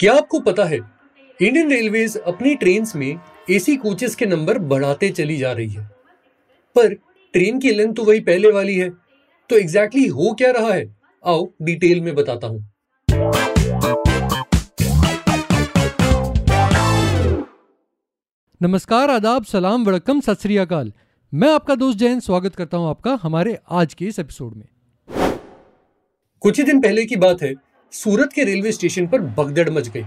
क्या आपको पता है इंडियन रेलवेज अपनी ट्रेन में एसी कोचेस के नंबर बढ़ाते चली जा रही है। पर ट्रेन की लेंथ तो वही पहले वाली है। तो एग्जैक्टली exactly हो क्या रहा है? आओ डिटेल में बताता हूँ। नमस्कार आदाब सलाम वड़कम सत श्री अकाल। मैं आपका दोस्त जैन स्वागत करता हूँ आपका हमारे आज के इस एपिसोड में। कुछ ही दिन पहले की बात है सूरत के रेलवे स्टेशन पर भगदड़ मच गई।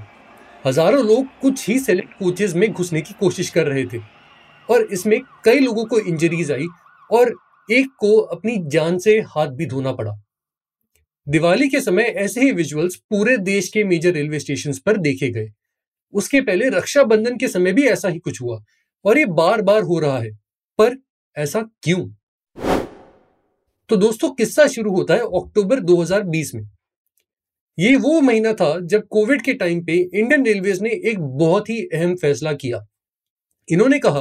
हज़ारों लोग कुछ ही सेलेक्ट कोचेज में घुसने की कोशिश कर रहे थे और इसमें कई लोगों को इंजरीज आई और एक को अपनी जान से हाथ भी धोना पड़ा। दिवाली के समय ऐसे ही विजुअल्स पूरे देश के मेजर रेलवे स्टेशन पर देखे गए। उसके पहले रक्षाबंधन के समय भी ऐसा ही कुछ हुआ और ये बार बार हो रहा है, पर ऐसा क्यों? तो दोस्तों, किस्सा शुरू होता है अक्टूबर 2020 में। ये वो महीना था जब कोविड के टाइम पे इंडियन रेलवेज ने एक बहुत ही अहम फैसला किया। इन्होंने कहा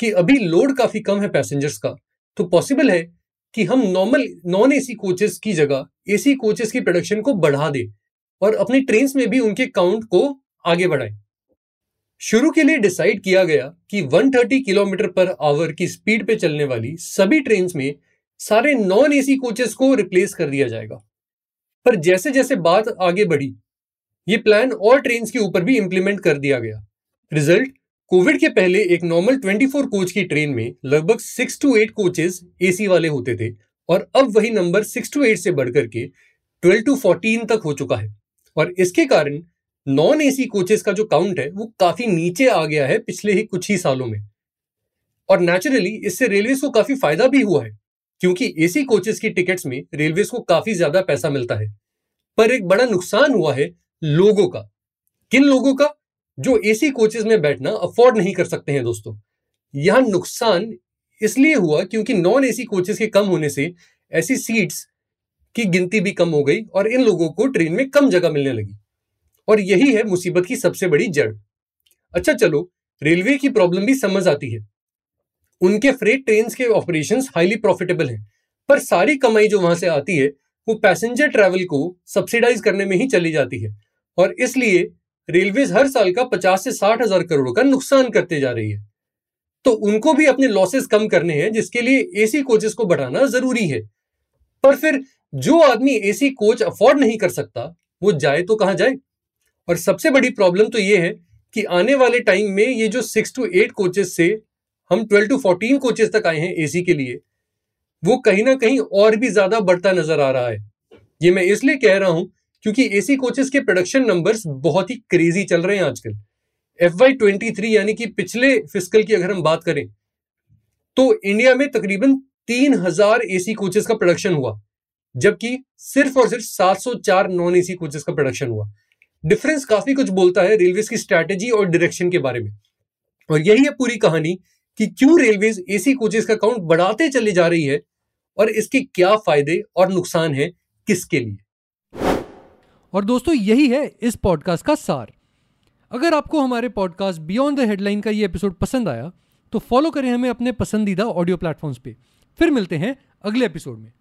कि अभी लोड काफ़ी कम है पैसेंजर्स का तो पॉसिबल है कि हम नॉर्मल नॉन एसी कोचेस की जगह एसी कोचेस की प्रोडक्शन को बढ़ा दे और अपनी ट्रेन में भी उनके काउंट को आगे बढ़ाएँ। शुरू के लिए डिसाइड किया गया कि 130 किलोमीटर पर आवर की स्पीड पे चलने वाली सभी ट्रेन में सारे नॉन एसी कोचेस को रिप्लेस कर दिया जाएगा। पर जैसे जैसे बात आगे बढ़ी, ये प्लान और ट्रेन के ऊपर भी इंप्लीमेंट कर दिया गया। रिज़ल्ट कोविड के पहले एक नॉर्मल 24 कोच की ट्रेन में लगभग six to eight coaches AC वाले होते थे और अब वही नंबर सिक्स टू एट से बढ़कर के ट्वेल्व टू फोर्टीन तक हो चुका है। और इसके कारण नॉन एसी कोचेस का जो काउंट है, वो काफ़ी नीचे आ गया है पिछले ही कुछ ही सालों में। और नेचुरली इससे रेलवे को काफ़ी फ़ायदा भी हुआ है। क्योंकि एसी कोचेस की टिकट्स में रेलवे को काफ़ी ज़्यादा पैसा मिलता है। पर एक बड़ा नुकसान हुआ है लोगों का। किन लोगों का? जो एसी कोचेस में बैठना अफोर्ड नहीं कर सकते हैं दोस्तों। यह नुकसान इसलिए हुआ क्योंकि नॉन एसी कोचेस के कम होने से ऐसी सीट्स की गिनती भी कम हो गई और इन लोगों को ट्रेन में कम जगह मिलने लगी। और यही है मुसीबत की सबसे बड़ी जड़। अच्छा चलो रेलवे की प्रॉब्लम भी समझ आती है। उनके फ्रेट ट्रेन के ऑपरेशन हाईली प्रॉफिटेबल हैं। पर सारी कमाई जो वहाँ से आती है, वो पैसेंजर ट्रैवल को सब्सिडाइज करने में ही चली जाती है। और इसलिए रेलवे हर साल का पचास से साठ हज़ार करोड़ का नुकसान करते जा रही है। तो उनको भी अपने लॉसेस कम करने हैं, जिसके लिए एसी कोचेस को बढ़ाना ज़रूरी है। पर फिर जो आदमी एसी कोच अफोर्ड नहीं कर सकता, वो जाए तो कहाँ जाए? और सबसे बड़ी प्रॉब्लम तो ये है कि आने वाले टाइम में ये जो सिक्स टू एट कोचेस से हम ट्वेल्व टू फोर्टीन कोचेस तक आए हैं एसी के लिए। वो कहीं ना कहीं और भी ज़्यादा बढ़ता नज़र आ रहा है। ये मैं इसलिए कह रहा हूँ क्योंकि एसी कोचेस के प्रोडक्शन नंबर्स बहुत ही क्रेजी चल रहे हैं आजकल। एफ़ वाई यानी कि पिछले फ़िज़िकल की अगर हम बात करें तो इंडिया में तकरीबन तीन हज़ार एसी कोचेस का प्रोडक्शन हुआ, जबकि सिर्फ़ और सिर्फ़ 704 नॉन एसी कोचेस का प्रोडक्शन हुआ। डिफरेंस काफ़ी कुछ बोलता है रेलवे की स्ट्रैटेजी और डायरेक्शन के बारे में। और यही है पूरी कहानी कि क्यों रेलवे एसी कोचेस का काउंट बढ़ाते चले जा रही है और इसके क्या फ़ायदे और नुकसान है किसके लिए? और दोस्तों, यही है इस पॉडकास्ट का सार। अगर आपको हमारे पॉडकास्ट बियॉन्ड द हेडलाइन का ये एपिसोड पसंद आया तो फॉलो करें हमें अपने पसंदीदा ऑडियो प्लेटफॉर्म्स पे। फिर मिलते हैं अगले एपिसोड में।